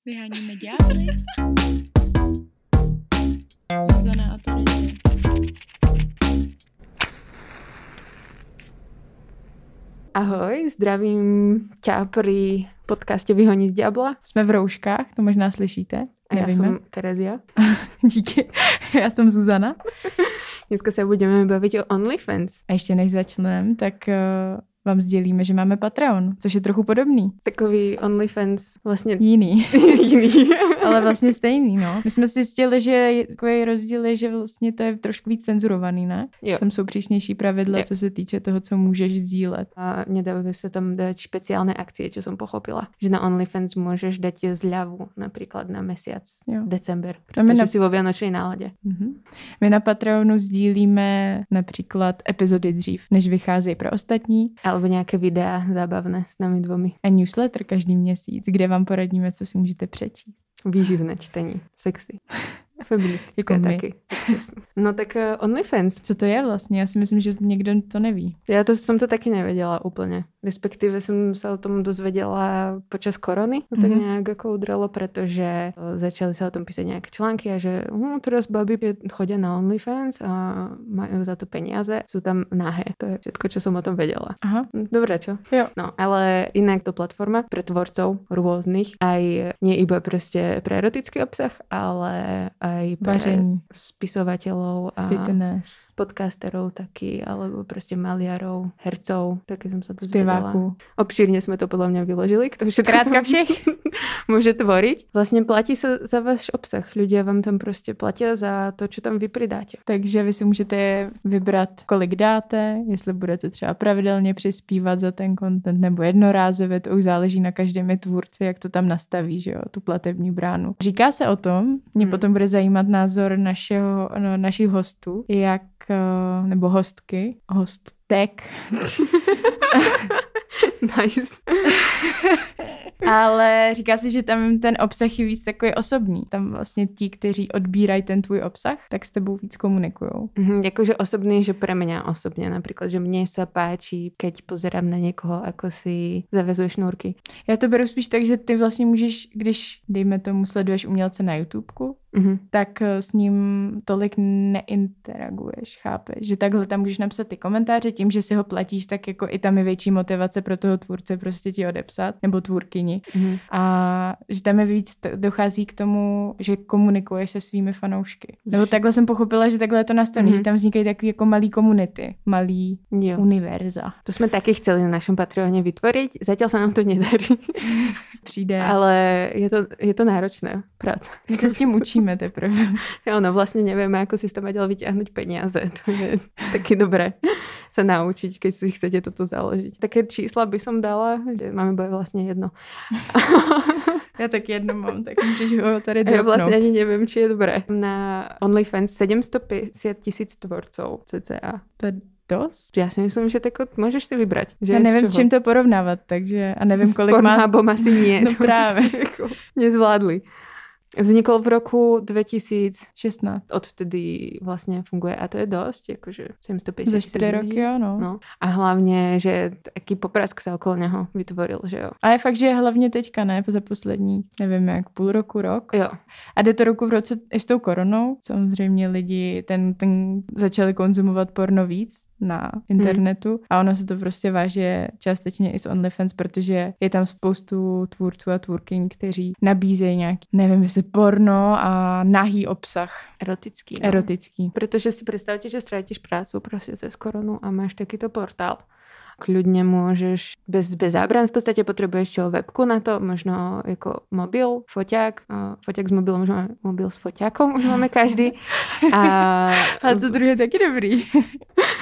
Vyháníme ďábly. Zuzana a Terezie. Ahoj, zdravím ťa pri podcaste Vyhoniť diabla. Jsme v rouškách, to možná slyšíte. A ja Nevíme. som Terezia. Díky. Já jsem Zuzana. Dneska sa budeme baviť o OnlyFans. A ještě než začneme, tak uh, vám sdělíme, že máme Patreon, což je trochu podobný. Takový OnlyFans vlastně Jiný, jiný. ale vlastně stejný, no. My jsme si zjistili, že je- takový rozdíl je, že vlastně to je trošku víc cenzurovaný, ne? Jo. Tam jsou přísnější pravidla, Jo. co se týče toho, co můžeš sdílet. A nedávajú sa tam dať špeciálne akcie, čo som pochopila. Že na OnlyFans môžeš dať zľavu napríklad na Jo. december, A my pretože na- si vo vianočnej nálade. Mhm. My na Patreonu sdílíme například epizody dřív, než vycházejí pro ostatní Alebo nejaké videá zábavné s nami dvomi. a newsletter každý měsíc, kde vám poradíme, co si můžete přečíst. Výživné čtení. Sexy. Feministické Jako taky. No tak uh, OnlyFans. Co to je vlastně? Já si myslím, že někdo to neví. Ja to som to taky nevedela úplne. Respektíve som sa o tom dozvedela počas korony. To tak Mhm. nejak ako udrelo, pretože e, začali sa o tom písať nejaké články a že hm, teraz baby chodia na OnlyFans a majú za to peniaze. Sú tam nahé. To je všetko, čo som o tom vedela. Aha. Dobre, čo? Jo. No, ale inak to platforma pre tvorcov rôznych, aj nie iba proste pre erotický obsah, ale aj pre Vaření, spisovateľov a fitness, podcasterov taky, alebo prostě maliarov, hercov, taky jsem se to zpěváků. Obšírně jsme to podle mě vyložili, kto všetko Zkrátka tam všech. může tvoriť. Vlastně platí se za váš obsah. Ľudia vám tam prostě platí za to, čo tam vy pridáte. Takže vy si můžete vybrat, kolik dáte, jestli budete třeba pravidelně přispívat za ten content nebo jednorázově, to už záleží na každém tvůrci, jak to tam nastaví, že jo, tu platební bránu. Říká se o tom, mě Hmm. potom bude zajímat názor našeho, no, našich hostů, jak, eh, nebo hostky, hostek, nice. ale říká se, že tam ten obsah je víc takový osobní. Tam vlastně ti, kteří odbírají ten tvůj obsah, tak s tebou víc komunikujou. Mhm, akože osobný, že pre mňa osobne napríklad, že mne sa páči, keď pozerám na niekoho, ako si zavezuje šnúrky. Já to beru spíš tak, že ty vlastně můžeš, když, dejme tomu, sleduješ umělce na YouTubeku, Mhm. tak eh, s ním tolik neinteraguješ, chápeš? Že takhle tam můžeš napsat ty komentáře, tím, že si ho platíš, tak jako i tam je větší motivace pro toho tvůrce prostě ti odepsat, nebo tvůrkyni. Mhm. A že tam je víc, dochází k tomu, že komunikuješ se svými fanoušky. Nebo takhle jsem pochopila, že takhle je to nastavené, Mhm. že tam vznikají takový jako malý komunity, malý Jo. univerza. To sme taky chceli na našom Patreone vytvoriť. Zatiaľ sa nám to nedarí. Přijde. Ale je to, je to náročná práca. My se s tím učíme teprve. Jo, no vlastne nevieme, ako si z toho ďalej vyťahnuť peniaze. To je taky dobré sa naučiť, keď si chcete toto založiť. Také čísla by som dala, že máme bude vlastne jedno. Já tak jedno mám, tak můžeš ho tady dropnout. vlastne ani neviem, či je dobré. Na OnlyFans 750 tisíc tvorcov cca. To je dost? Ja si myslím, že tako môžeš si vybrať. Že Já nevím, s čím to porovnávat, takže a nevím, S kolik má... Pornhubom asi nie. No si jako Nezvládli. Vznikol v roku 2000 16. odvtedy vlastne funguje a to je dosť, akože 750 Za tisíc 4 ľudí. roky, jo, no. No. A hlavně, že taký poprask sa okolo něho vytvoril, že jo. A je fakt, že hlavně teďka, ne, za poslední, nevím jak, půl roku, rok. Jo, A jde to ruku v roce i s tou koronou. Samozřejmě lidi ten, ten začali konzumovat porno víc na internetu a ono se to prostě váže částečně i s OnlyFans, protože je tam spoustu tvůrců a tvůrkyň, kteří nabízejí nějaký, nevím jestli porno a nahý obsah, erotický. No. erotický. Protože si predstavte, že strátiš prácu prostě cez koronu a máš takýto portál. Kľudne môžeš, bez, bez zábran v podstate potrebuješ čo, webku na to, možno jako mobil, foťák, foťák s mobilom, už máme mobil s foťákom, už máme každý. A, A to druhé taky dobrý.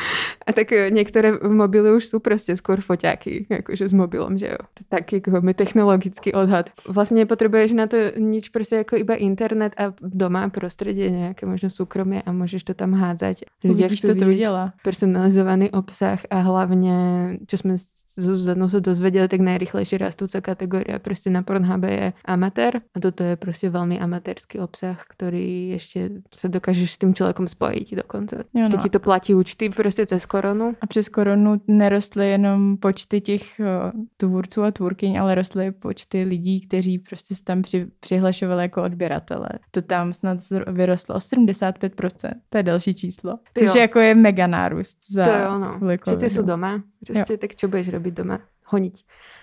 A tak e, niektoré mobily už sú proste skôr foťáky, akože s mobilom, že jo. To je taký ako veľmi technologický odhad. Vlastne nepotrebuješ na to nič proste ako iba internet a doma prostredie nejaké možno súkromie a môžeš to tam hádzať. Ľudia Uvidíš, co to udělá. personalizovaný obsah a hlavne, čo sme Zuzanou sa dozvedeli, tak najrychlejšie rastúca kategória proste na Pornhube je amatér a toto je proste veľmi amatérsky obsah, ktorý ešte sa dokážeš s tým človekom spojiť dokonca. Jo, no. Keď ti to platí účty proste cez koronu. A přes koronu nerostly jenom počty těch uh, tvůrců a tvůrkyň, ale rostly počty lidí, kteří prostě se tam při, přihlašovali jako odběratele. To tam snad vyrostlo o 75%. To je další číslo. Což je jako je mega nárůst za To jo, no. Všetci sú doma. Proste, tak čo budeš robiť doma? Honiť.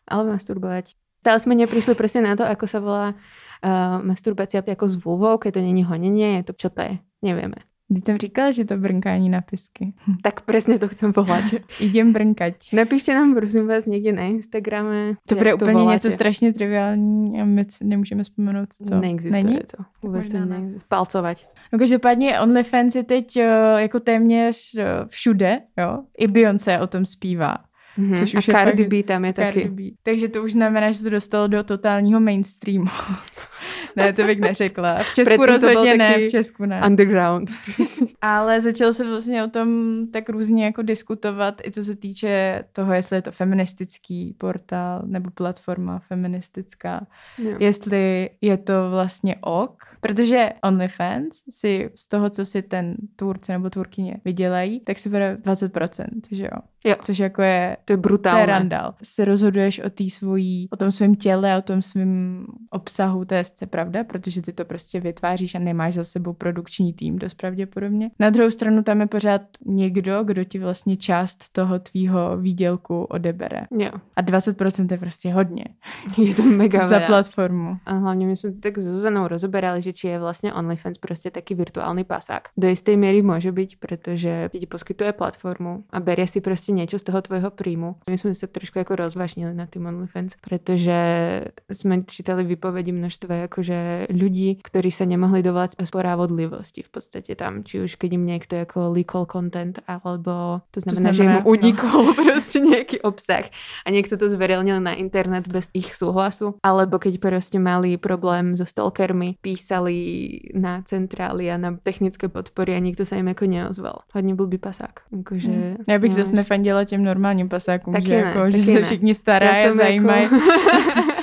Alebo masturbovať. Stále sme neprišli presne na to, ako sa volá uh, masturbácia ako s vulvou, keď to není honenie, je to, čo to je? Nevieme. Když jsem říkala, že to brnkání na pisky. Tak přesně to chcem pohľať. Idem brnkať. Napište nám prosím vás někde na Instagrame. To bude úplně voláte. něco strašně triviální a my nemůžeme vzpomenout, co. Neexistuje Není? to. Vůbec to neexistuje. Palcovat. No každopádně OnlyFans je teď uh, jako téměř uh, všude, jo. I Beyoncé o tom zpívá. Mm-hmm. Což už a Cardi B tam je Cardi taky. B. Takže to už znamená, že se to dostalo do totálního mainstreamu. ne, to bych neřekla. V Česku Předtím rozhodně ne, v Česku ne. Underground. Ale začalo se vlastně o tom tak různě jako diskutovat, i co se týče toho, jestli je to feministický portál nebo platforma feministická. Jo. Jestli je to vlastně ok, protože OnlyFans si z toho, co si ten tvůrce nebo tvůrkyně vydělají, tak si bere 20%, že jo? Jo. Což jako je... To je brutální. To je randál. Se rozhoduješ o tý svojí, o tom svém těle, o tom svém obsahu, to je pravda, protože ty to prostě vytváříš a nemáš za sebou produkční tým dost pravděpodobně. Na druhou stranu tam je pořád někdo, kdo ti vlastně část toho tvýho výdělku odebere. Jo. A 20% je prostě hodně. Je to mega Za platformu. A hlavně my jsme to tak s Zuzanou rozoberali, že či je vlastně OnlyFans prostě taký virtuální pasák. Do jisté míry může být, protože ti poskytuje platformu a berie si prostě niečo z toho tvojho príjmu. My sme sa trošku ako rozvášnili na tým OnlyFans, pretože sme čítali výpovedi množstva akože ľudí, ktorí sa nemohli dovolať sporávodlivosti v podstate tam, či už keď im niekto ako leakol content, alebo to znamená, to znamená že im unikol no. proste nejaký obsah a niekto to zverejnil na internet bez ich súhlasu, alebo keď proste mali problém so stalkermi, písali na centrály a na technické podpory a nikto sa im ako neozval. Hodně blbý pasák. Akože, hmm. Já bych zase fandila těm normálním pasákům, taky že, ne, jako, že se ne. všichni starají a zajímají. Jako...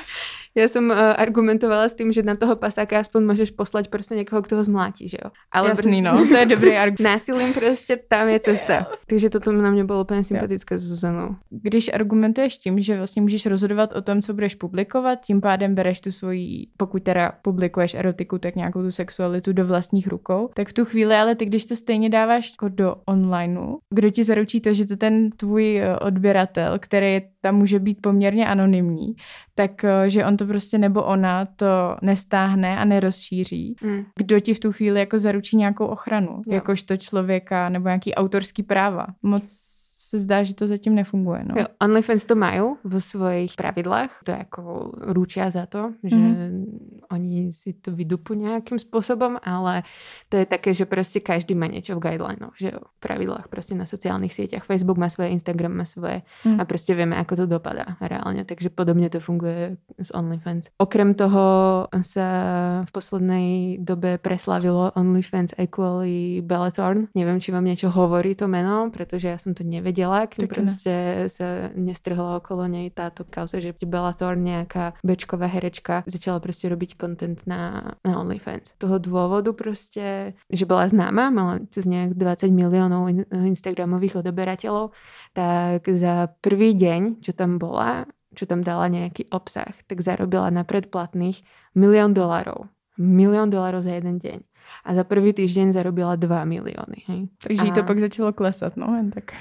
Ja som uh, argumentovala s tým, že na toho pasáka aspoň môžeš poslať prostě někoho, kdo ho zmlátí, že jo? Ale Jasný, prostě, no, to je dobrý argument. Násilím prostě tam je cesta. Takže toto na mě bylo úplně sympatické s Zuzanou. Když argumentuješ tím, že vlastně můžeš rozhodovat o tom, co budeš publikovat, tím pádem bereš tu svoji, pokud teda publikuješ erotiku, tak nějakou tu sexualitu do vlastních rukou, tak v tu chvíli, ale ty, když to stejně dáváš jako do onlineu, kdo ti zaručí to, že to ten tvůj eh, odběratel, který tam může být poměrně anonymní, tak eh, že on to prostě nebo ona to nestáhne a nerozšíří. Mm. Kdo ti v tu chvíli jako zaručí nějakou ochranu, jo. jakožto člověka nebo nějaký autorský práva. Moc se zdá, že to zatím nefunguje. No. Jo, OnlyFans to mají v svojich pravidlách, to jako ručia za to, že mm-hmm. oni si to vydupu nějakým způsobem, ale to je také, že prostě každý má něco v guidelinoch, že v pravidlách prostě na sociálních sítích. Facebook má svoje, Instagram má svoje mm. a prostě víme, ako to dopadá reálně, takže podobně to funguje s OnlyFans. Okrem toho se v poslednej dobe preslavilo OnlyFans aj kvôli Bellatorn. Nevím, či vám něco hovorí to meno, protože já jsem to nevedela nevedela, kým tak proste ne. sa nestrhla okolo nej táto kauza, že Bellator, nejaká bečková herečka, začala proste robiť content na, na OnlyFans. Toho dôvodu proste, že bola známa, mala cez nejak 20 miliónov in, Instagramových odoberateľov, tak za prvý deň, čo tam bola, čo tam dala nejaký obsah, tak zarobila na predplatných milión dolarov. Milión dolarov za jeden deň a za prvý týždeň zarobila 2 milióny. Hej. Takže a... jí to pak začalo klesat, no jen tak.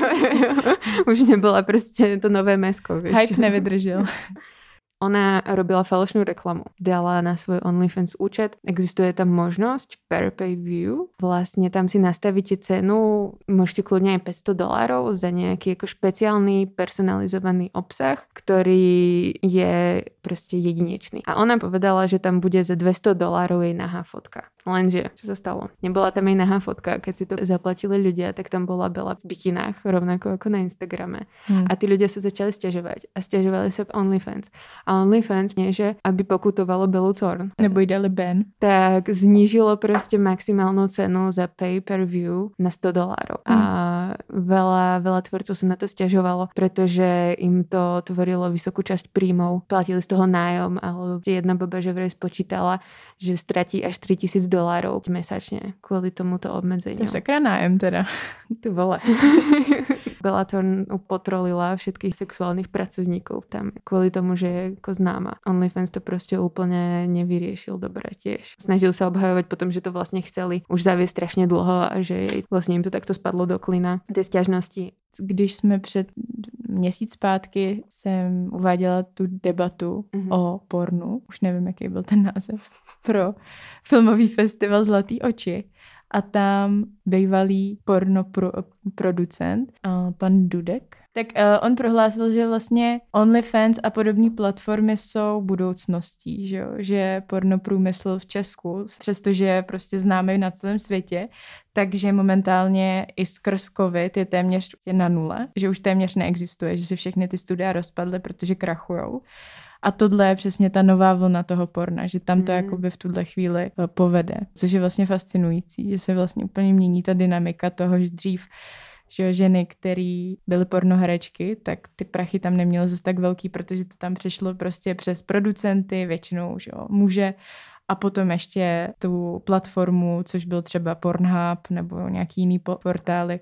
jo, jo, jo. Už nebyla prostě to nové mesko, vieš. Hype nevydržel. Ona robila falošnú reklamu. Dala na svoj OnlyFans účet. Existuje tam možnosť per pay view. Vlastne tam si nastavíte cenu, môžete kľudne aj 500 dolárov za nejaký ako špeciálny personalizovaný obsah, ktorý je proste jedinečný. A ona povedala, že tam bude za 200 dolárov jej nahá fotka. Lenže, čo sa stalo? Nebola tam jej nahá fotka, keď si to zaplatili ľudia, tak tam bola Bela v bikinách, rovnako ako na Instagrame. Hmm. A tí ľudia sa začali stiažovať a stiažovali sa v OnlyFans. A A OnlyFans že aby pokutovalo Belu Thorn. Nebo dali Ben. Tak znížilo prostě maximálnu cenu za pay-per-view na 100 dolárov. A veľa, veľa tvorcov sa na to stiažovalo, pretože im to tvorilo vysokú časť príjmov. Platili z toho nájom, ale jedna baba že vraj spočítala, že stratí až 3000 dolárov mesačne kvôli tomuto obmedzeniu. To je sakra nájem teda. Ty vole. Bellator potrolila všetkých sexuálnych pracovníkov tam kvôli tomu, že je ako známa. OnlyFans to prostě úplne nevyriešil dobre tiež. Snažil sa obhajovať potom, že to vlastne chceli už zaviesť strašne dlho a že vlastne im to takto spadlo do klina. Ty sťažnosti když jsme před měsíc zpátky jsem uváděla tu debatu mm-hmm. o pornu, už nevím, jaký byl ten název, pro filmový festival Zlatý oči. A tam bývalý porno pro, producent, pan Dudek, tak uh, on prohlásil, že vlastně OnlyFans a podobné platformy jsou budoucností, že, jo? že pornoprůmysl v Česku, přestože je prostě známý na celém světě, takže momentálně i skrz COVID je téměř na nule, že už téměř neexistuje, že se všechny ty studia rozpadly, protože krachujou. A tohle je přesně ta nová vlna toho porna, že tam to mm. jakoby v tuhle chvíli eh, povede, což je vlastně fascinující, že se vlastně úplně mění ta dynamika toho, že dřív že ženy, které byly pornoherečky, tak ty prachy tam neměly zase tak velký, protože to tam přešlo prostě přes producenty, většinou že jo, muže a potom ještě tu platformu, což byl třeba Pornhub nebo nějaký jiný portály,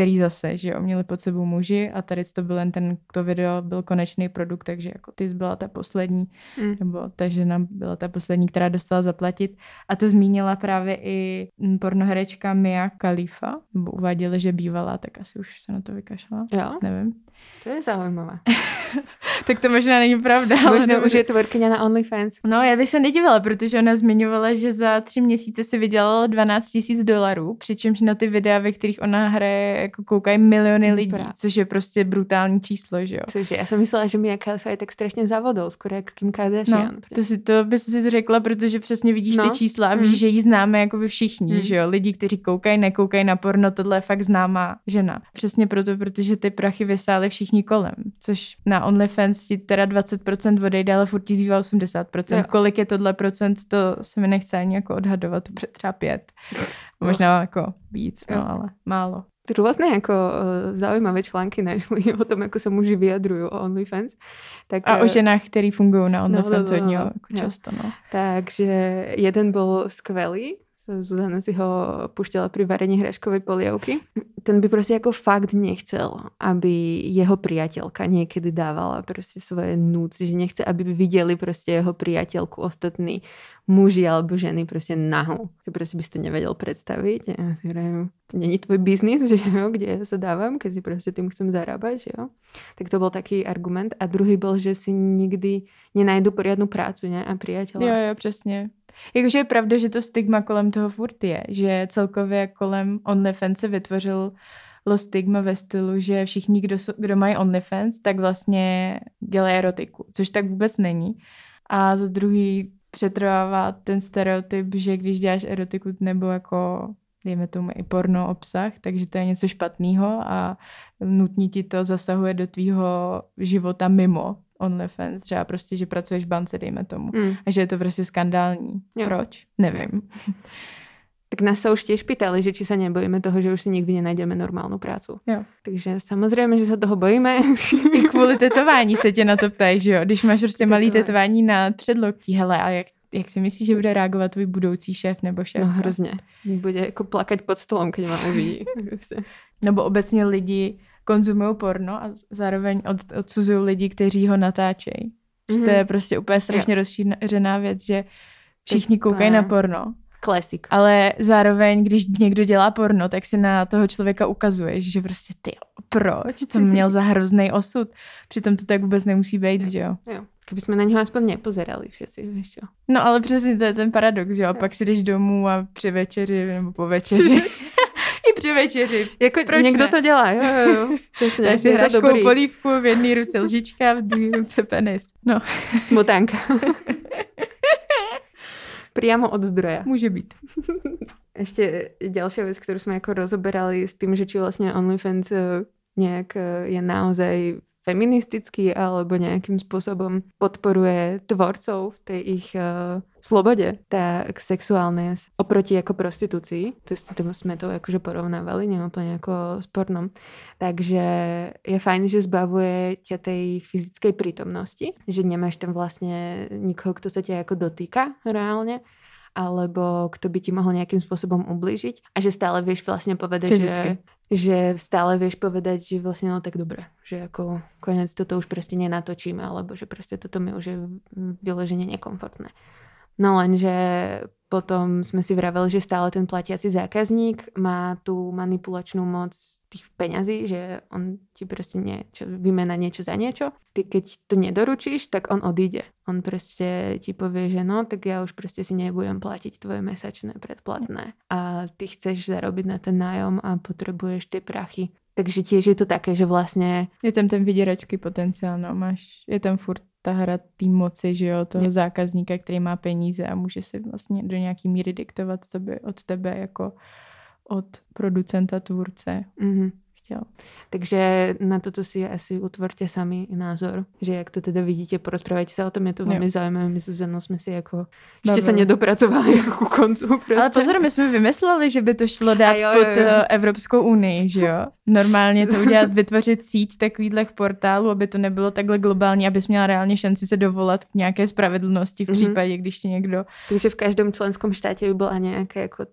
který zase, že jo, měli pod sebou muži a tady to byl jen ten, to video byl konečný produkt, takže jako ty byla ta poslední, mm. nebo ta žena byla ta poslední, která dostala zaplatit. A to zmínila právě i pornoherečka Mia Khalifa, nebo uváděli, že bývala, tak asi už se na to vykašla. Jo? Nevím. To je zaujímavé. tak to možná není pravda. Možná už je tvorkyně na OnlyFans. No, já bych se nedivila, protože ona zmiňovala, že za tři měsíce si vydělala 12 tisíc dolarů, přičemž na ty videa, ve kterých ona hraje, jako koukají miliony lidí, Právě. což je prostě brutální číslo, že jo. Což je, já jsem myslela, že Mia Khalifa je tak strašně závodou, skoro jako Kim Kardashian. No, to, si, to bys si řekla, protože přesně vidíš no. ty čísla a víš, mm. že ji známe jako by všichni, mm. že jo. Lidi, kteří koukají, nekoukají na porno, tohle je fakt známá žena. Přesně proto, protože ty prachy vysály všichni kolem, což na OnlyFans ti teda 20% odejde, ale furt ti zbývá 80%. Jo. Kolik je tohle procent, to se mi nechce ani jako odhadovat, třeba pět. Možná jako víc, no, ale málo. Rôzne ako uh, zaujímavé články našli o tom, ako sa muži vyjadrujú o OnlyFans. Tak, a o eh, ženách, ktorí fungujú na no, OnlyFans no, no, no, hodně no. často. No. Takže jeden bol skvelý, Zuzana si ho pušťala pri varení hraškovej polievky. Ten by prostě jako fakt nechcel, aby jeho priateľka niekedy dávala prostě svoje núc, že nechce, aby videli prostě jeho priateľku ostatní muži alebo ženy prostě nahou. Že prostě bys to nevedel predstaviť. Ja si vrajím, to není tvoj biznis, že jo, kde sa dávam, keď si prostě tým chcem zarábať, že jo. Tak to bol taký argument. A druhý bol, že si nikdy nenajdu poriadnu prácu, ne? A priateľa. Jo, jo, přesně. Jakože je pravda, že to stigma kolem toho furt je, že celkově kolem OnlyFans se vytvořil stigma ve stylu, že všichni, kdo, kdo mají OnlyFans, tak vlastně dělají erotiku, což tak vůbec není. A za druhý přetrvává ten stereotyp, že když děláš erotiku nebo jako dejme tomu i porno obsah, takže to je něco špatného a nutně ti to zasahuje do tvýho života mimo OnlyFans, třeba prostě, že pracuješ v bance, dejme tomu. Mm. A že je to prostě skandální. Jo. Proč? Nevím. Tak nás sa už tiež pýtali, že či sa nebojíme toho, že už si nikdy nenajdeme normálnu prácu. Jo. Takže samozřejmě, že se toho bojíme. I kvůli tetování se tě na to ptají, že jo? Když máš prostě malý tetování na předloktí, hele, a jak, jak si myslíš, že bude reagovat tvůj budoucí šéf nebo šéf? No hrozně. Bude jako plakat pod stolem, když má uvidí. nebo obecně lidi, konzumují porno a zároveň od, odsuzují lidi, kteří ho natáčejí. Mm-hmm. To je prostě úplně strašně rozšířená věc, že všichni koukají na porno. Klasik. Ale zároveň, když někdo dělá porno, tak si na toho člověka ukazuje, že prostě ty, proč? Co měl za hrozný osud? Přitom to tak vůbec nemusí být, že jo? jo. Kdyby jsme na něho aspoň nepozerali všetci, víš čo? No ale přesně to je ten paradox, že jo? A pak si jdeš domů a při večeři nebo po večeři. I při večeři. Jako Proč někdo ne? to dělá, jo, jo, jo. Já si hračkou polívku, v jedné ruce lžička, v druhé ruce penis. No. Smotanka. Priamo od zdroja. Může být. Ještě další věc, kterou jsme jako rozoberali s tím, že či vlastně OnlyFans eh, nějak eh, je naozaj feministický alebo nejakým spôsobom podporuje tvorcov v tej ich uh, slobode, tak sexuálne oproti ako prostitúcii, to, to sme to akože porovnávali, neúplne ako s pornom. Takže je fajn, že zbavuje ťa tej fyzickej prítomnosti, že nemáš tam vlastne nikoho, kto sa ťa ako dotýka reálne alebo kto by ti mohol nejakým spôsobom ublížiť a že stále vieš vlastne povedať, Fyzicky. že že stále vieš povedať, že vlastne no tak dobre, že ako konec toto už proste nenatočíme, alebo že proste toto mi už je vyloženie nekomfortné. No lenže potom sme si vraveli, že stále ten platiaci zákazník má tú manipulačnú moc tých peňazí, že on ti proste niečo, vymena niečo za niečo. Ty keď to nedoručíš, tak on odíde. On proste ti povie, že no, tak ja už proste si nebudem platiť tvoje mesačné predplatné. A ty chceš zarobiť na ten nájom a potrebuješ tie prachy. Takže tiež je to také, že vlastne... Je tam ten vyděračský potenciál, no máš, je tam furt ta hra té moci, že jo, toho zákazníka, který má peníze a může si vlastně do nějaký míry diktovat, co by od tebe jako od producenta, tvůrce. Mm-hmm chtěl. Takže na toto si asi utvorte sami názor, že jak to teda vidíte, porozprávajte sa o tom, je to velmi zajímavé. My Zuzanou jsme si jako ještě se nedopracovali jako ku koncu. Prostě. Ale pozor, my jsme vymysleli, že by to šlo dát jo, jo, jo. pod eh, Evropskou unii, že jo? Normálně to udělat, vytvořit síť takových portálů, aby to nebylo takhle globální, abys měla reálně šanci se dovolat k nějaké spravedlnosti v mhm. případě, mm-hmm. když ti někdo... Takže v každém členském státě by byla nějaké jako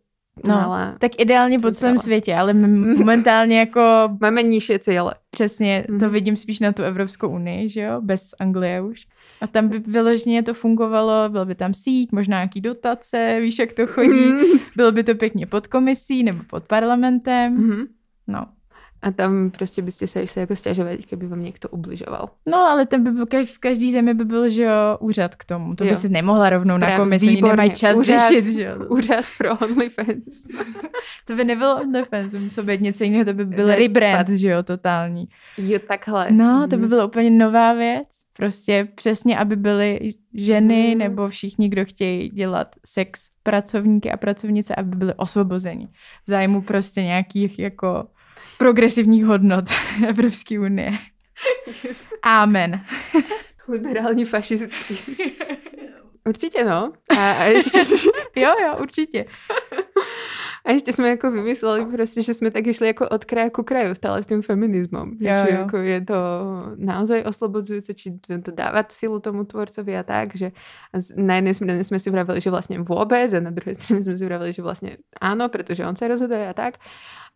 No, ale tak ideálně po celém světě, ale momentálně jako... Máme nižší cíle. Přesně, mm. to mhm. vidím spíš na tu Evropskou unii, že jo, bez Anglie už. A tam by vyloženě to fungovalo, byl by tam síť, možná nějaký dotace, víš, jak to chodí. Mm. Bylo by to pěkně pod komisí nebo pod parlamentem. Mm. No, a tam prostě byste se išli jako stěžovat, kdyby vám někdo ubližoval. No, ale tam by byl, v každý zemi by byl, že jo, úřad k tomu. To jo. by si nemohla rovnou Správně, na komisi, výborně. nemají čas úřad, řešit, že jo. Úřad pro OnlyFans. to by nebylo OnlyFans, to muselo být něco jiného, to by byl to rebrand, že jo, totální. Jo, takhle. No, to by mhm. byla úplně nová věc. Prostě přesně, aby byly ženy mm. nebo všichni, kdo chtějí dělat sex pracovníky a pracovnice, aby byly osvobozeni. V zájmu prostě nějakých jako progresivních hodnot Evropské unie. Amen. Liberální fašistský. Určitě no. A, a ještě... jo, jo, určitě. A ještě jsme jako vymysleli prostě, že jsme taky šli jako od kraje ku kraju stále s tím feminismem. Jo, že jo. jako je to naozaj oslobodzujúce, či to dávat silu tomu tvorcovi a tak, že na jedné straně jsme si vravili, že vlastně vůbec a na druhé straně jsme si vravili, že vlastně ano, protože on se rozhoduje a tak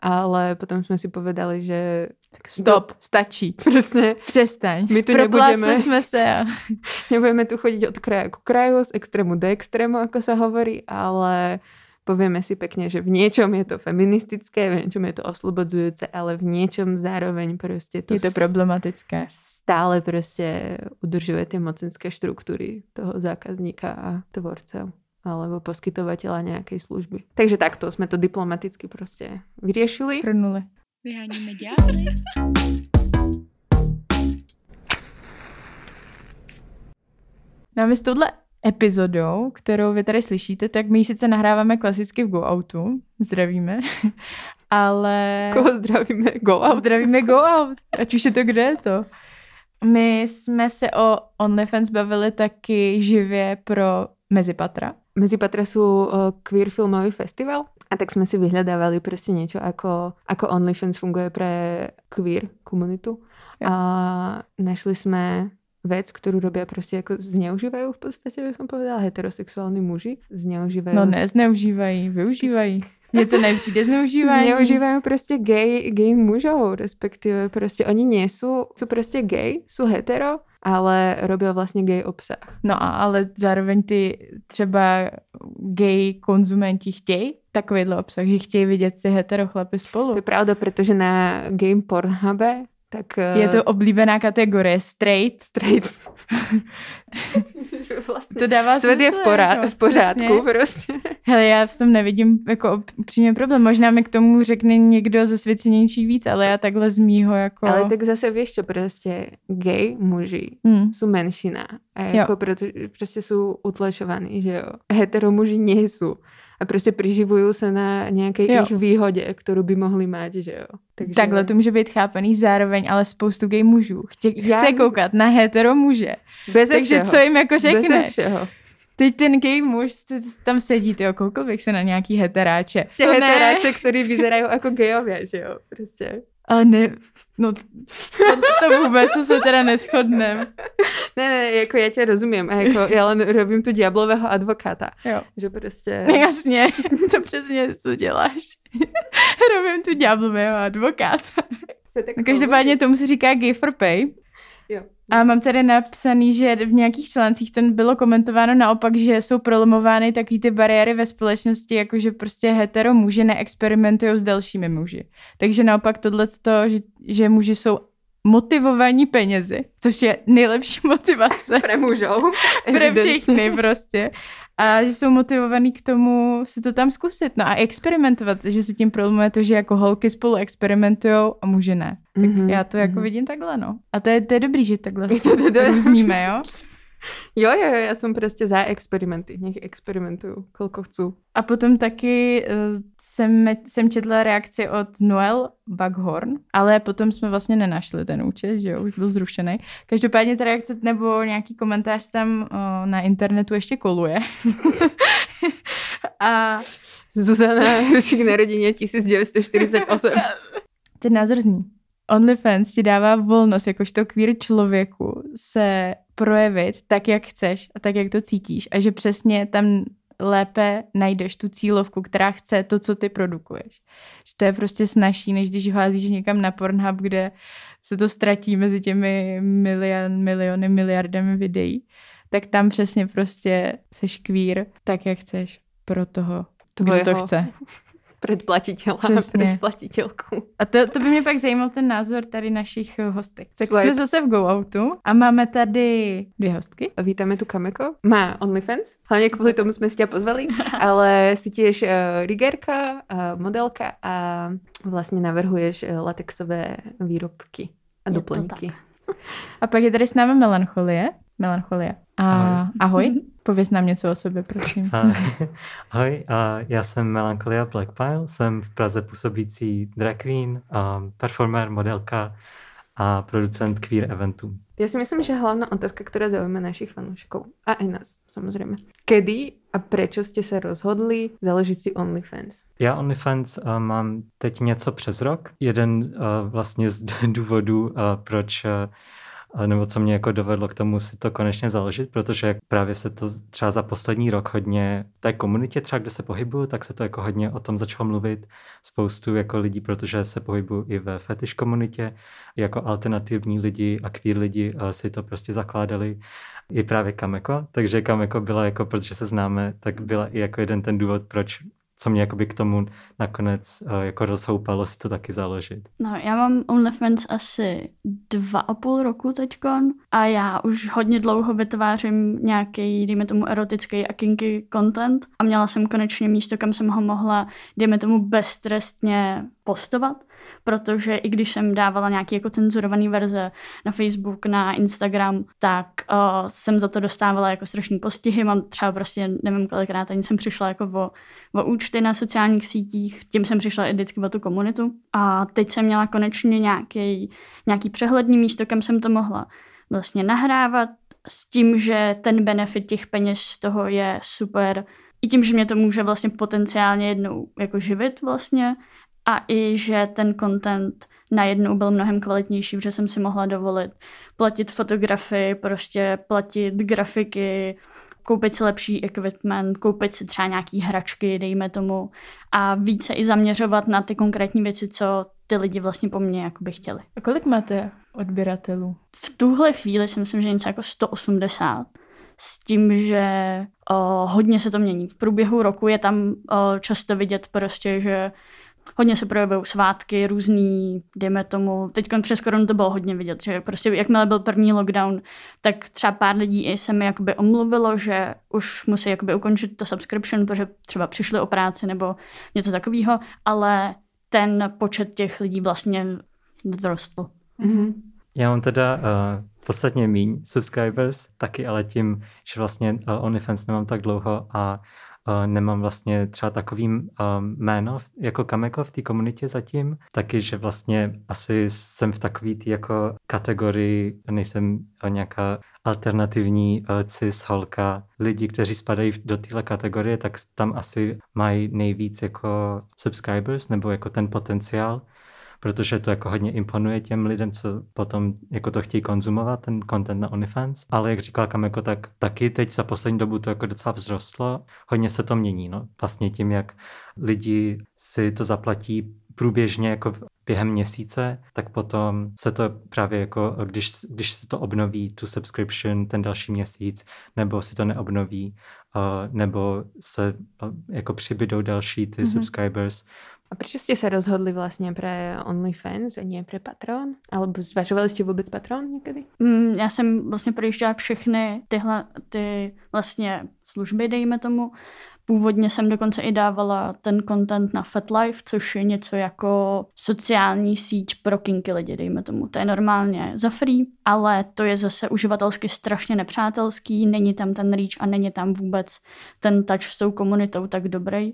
ale potom jsme si povedali, že stop, stačí. Přesně. Přestaň. My tu nebudeme, jsme se. A... nebudeme tu chodit od kraje k kraju, z extrému do extrému, jako se hovorí, ale povieme si pekne, že v niečom je to feministické, v niečom je to oslobodzujúce, ale v niečom zároveň prostě to... Je to problematické. Stále prostě udržuje ty mocenské štruktúry toho zákazníka a tvorce alebo poskytovateľa nejakej služby. Takže takto sme to diplomaticky prostě vyriešili. Schrnuli. Vyháníme ďábly. No a my s touhle epizodou, kterou vy tady slyšíte, tak my ji sice nahráváme klasicky v Go Outu, zdravíme, ale... Koho zdravíme? Go Out. Zdravíme Go Out, ať už je to kde je to. My jsme se o OnlyFans bavili taky živě pro Mezipatra, Mezipatra sú uh, queer filmový festival a tak sme si vyhľadávali proste niečo ako, ako OnlyFans funguje pre queer komunitu. A našli sme vec, ktorú robia prostě jako zneužívajú v podstatě, by som povedala, heterosexuální muži. Zneužívajú. No ne, zneužívají, využívají. Mně to nepřijde zneužívání. Zneužívají prostě gay, gay mužov, respektive prostě oni nie sú, sú prostě gay, sú hetero, ale robil vlastně gay obsah. No a ale zároveň ty třeba gay konzumenti chtějí takovýhle obsah, že chtějí vidět ty hetero chlapy spolu. To je pravda, protože na Game Pornhube tak, je to eh, oblíbená kategorie straight. Straight. vlastně to dává svět smysl, je v, porá- jako, v pořádku přesně. prostě. Hele, já v tom nevidím jako upřímně problém. Možná mi k tomu řekne někdo ze svěcenější víc, ale já takhle z mýho jako... Ale tak zase víš, čo prostě gay muži hmm. jsou menšina. A jako proto, prostě jsou utlačovaní, že jo. Hetero muži nejsou. A prostě přiživují se na nějaké jejich výhodě, kterou by mohli mít, že jo. Takže... Takhle to může být chápaný zároveň, ale spoustu gay mužů chtě, Já... chce koukat na hetero muže. Bez Takže všeho. co jim jako řekne? Bez všeho. Teď ten gay muž tam sedí, ty koukal bych se na nějaký heteráče. Tě heteráče, který vyzerají jako gayově, že jo, prostě. Ale ne, no to, to vůbec se teda neschodnem. Ne, ne, jako já tě rozumím. A jako já len robím tu diablového advokáta. Jo. Že prostě... No jasně, to přesně co děláš. robím tu diablového advokáta. Každopádně tomu se říká gay for pay. A mám tady napsaný, že v nějakých článcích to bylo komentováno naopak, že jsou prolomovány takový ty bariéry ve společnosti, jakože prostě hetero muži neexperimentují s dalšími muži. Takže naopak tohle, že, že muži jsou motivovaní penězi, což je nejlepší motivace. Pro mužou. Pro všechny prostě a že jsou motivovaný k tomu si to tam zkusit, no a experimentovat, že se tím prolomuje to, že jako holky spolu experimentují a muže ne. Tak mm-hmm. já to jako mm-hmm. vidím takhle, no. A to je, to je dobrý, že takhle to, to, různíme, jo. Jo, jo, jo, já jsem prostě za experimenty. Nech experimentuju, kolko chci. A potom taky uh, jsem, jsem četla reakci od Noel Bughorn, ale potom jsme vlastně nenašli ten účet, že jo, už byl zrušený. Každopádně ta reakce nebo nějaký komentář tam uh, na internetu ještě koluje. a Zuzana, ročník narodině 1948. Ten názor zní. OnlyFans ti dává volnost jakožto queer člověku se projevit tak, jak chceš a tak, jak to cítíš a že přesně tam lépe najdeš tu cílovku, která chce to, co ty produkuješ. Že to je prostě snažší, než když házíš někam na Pornhub, kde se to ztratí mezi těmi milion, miliony, miliardami videí. Tak tam přesně prostě seš queer tak, jak chceš pro toho, kdo to chce předplatitela, předplatitelku. A to, to by mě pak zajímal ten názor tady našich hostek. Tak Swipe. jsme zase v Go Outu a máme tady dvě hostky. A vítáme tu Kameko. Má OnlyFans, hlavně kvůli tomu jsme si tě pozvali, ale si těž uh, rigerka, uh, modelka a vlastně navrhuješ uh, latexové výrobky a doplňky. A pak je tady s námi melancholie. Melancholie. A ahoj. ahoj. Pověz nám něco o sobě, prosím. Ahoj, a já jsem Melancholia Blackpile, jsem v Praze působící drag queen, performer, modelka a producent queer eventů. Já si myslím, že hlavná otázka, která zaujme našich fanoušků a i nás, samozřejmě. Kedy a proč jste se rozhodli založit si OnlyFans? Já OnlyFans uh, mám teď něco přes rok. Jeden uh, vlastně z důvodů, uh, proč uh, nebo co mě jako dovedlo k tomu si to konečně založit, protože právě se to třeba za poslední rok hodně v té komunitě třeba, kde se pohybuju, tak se to jako hodně o tom začalo mluvit spoustu jako lidí, protože se pohybuju i ve fetish komunitě, jako alternativní lidi a queer lidi eh, si to prostě zakládali i právě Kameko, takže Kameko byla jako, protože se známe, tak byla i jako jeden ten důvod, proč co mě jakoby k tomu nakonec uh, jako rozhoupalo si to taky založit. No, já mám OnlyFans asi dva a půl roku teďkon a já už hodně dlouho vytvářím nějaký, dejme tomu, erotický a kinky content a měla jsem konečně místo, kam jsem ho mohla, dejme tomu, beztrestně postovat protože i když jsem dávala nějaké jako cenzurované verze na Facebook, na Instagram, tak uh, jsem za to dostávala jako strašný postihy. Mám třeba prostě, nevím kolikrát, ani jsem přišla jako o, o účty na sociálních sítích, tím jsem přišla i vždycky o tu komunitu. A teď jsem měla konečně nějaký, nějaký přehledný místo, kam jsem to mohla vlastně nahrávat s tím, že ten benefit těch peněz z toho je super. I tím, že mě to může vlastně potenciálně jednou jako živit vlastně, a i, že ten content najednou byl mnohem kvalitnější, protože jsem si mohla dovolit platit fotografy, prostě platit grafiky, koupit si lepší equipment, koupit si třeba nějaký hračky, dejme tomu, a více i zaměřovat na ty konkrétní věci, co ty lidi vlastně po mně jakoby chtěli. A kolik máte odběratelů? V tuhle chvíli si myslím, že něco jako 180 s tím, že o, hodně se to mění. V průběhu roku je tam o, často vidět prostě, že hodně se projevují svátky, různý, dejme tomu, teď přes koronu to bylo hodně vidět, že prostě jakmile byl první lockdown, tak třeba pár lidí i se mi jakoby omluvilo, že už musí jakoby ukončit to subscription, protože třeba přišli o práci nebo něco takového, ale ten počet těch lidí vlastně vzrostl. Mm-hmm. Já mám teda uh, podstatně míň subscribers, taky ale tím, že vlastně uh, OnlyFans nemám tak dlouho a nemám vlastně třeba takový jméno jako Kameko v té komunitě zatím, taky, že vlastně asi jsem v takový tý jako kategorii, nejsem nějaká alternativní cis holka. Lidi, kteří spadají do téhle kategorie, tak tam asi mají nejvíc jako subscribers nebo jako ten potenciál protože to jako hodně imponuje těm lidem, co potom jako to chtějí konzumovat, ten content na OnlyFans. Ale jak říkala Kameko, tak taky teď za poslední dobu to jako docela vzrostlo, hodně se to mění, no. Vlastně tím, jak lidi si to zaplatí průběžně jako během měsíce, tak potom se to právě jako, když, když se to obnoví, tu subscription ten další měsíc, nebo si to neobnoví, uh, nebo se uh, jako přibydou další ty mm-hmm. subscribers, a proč jste se rozhodli vlastně pro OnlyFans a ne pro Patron? Alebo zvažovali jste vůbec Patron někdy? Mm, já jsem vlastně projížděla všechny tyhle ty vlastně služby, dejme tomu. Původně jsem dokonce i dávala ten content na FetLife, což je něco jako sociální síť pro kinky lidi, dejme tomu. To je normálně za free, ale to je zase uživatelsky strašně nepřátelský, není tam ten reach a není tam vůbec ten touch s tou komunitou tak dobrý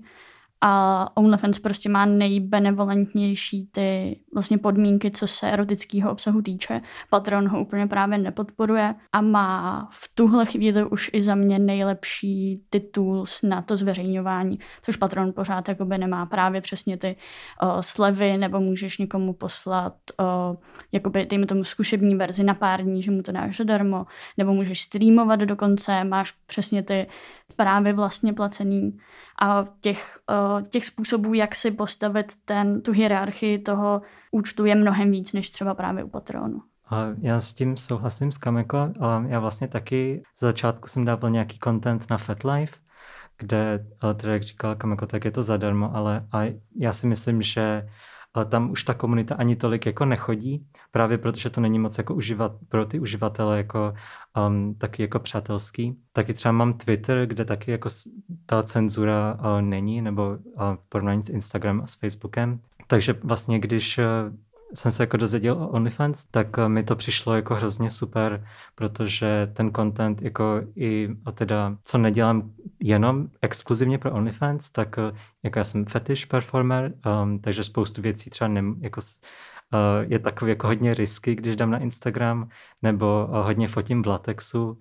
a OnlyFans prostě má nejbenevolentnější ty vlastně podmínky, co se erotického obsahu týče. Patreon ho úplně právě nepodporuje a má v tuhle chvíli už i za mě nejlepší tools na to zveřejňování, což Patreon pořád jakoby nemá právě přesně ty uh, slevy, nebo můžeš někomu poslat uh, jakoby, dejme tomu zkušební verzi na pár dní, že mu to dáš zadarmo, nebo můžeš streamovat dokonce, máš přesně ty právě vlastně placený a těch, uh, těch způsobů, jak si postavit ten, tu hierarchii toho účtu je mnohem víc, než třeba právě u Patronu. A já s tím souhlasím s Kameko. Já vlastně taky z začátku jsem dával nějaký content na FetLife, kde, teda jak říkala Kameko, tak je to zadarmo, ale a já si myslím, že ale tam už ta komunita ani tolik jako nechodí, právě protože to není moc jako uživat, pro ty uživatele jako um, taky jako přátelský. Taky třeba mám Twitter, kde taky jako ta cenzura uh, není, nebo uh, porovnání s Instagram a s Facebookem. Takže vlastně, když uh, jsem se jako dozvěděl o OnlyFans, tak uh, mi to přišlo jako hrozně super, protože ten content jako i teda, co nedělám jenom exkluzivně pro OnlyFans, tak uh, jako já jsem fetish performer, um, takže spoustu věcí třeba nem, jako uh, je takový jako hodně risky, když dám na Instagram, nebo uh, hodně fotím v latexu,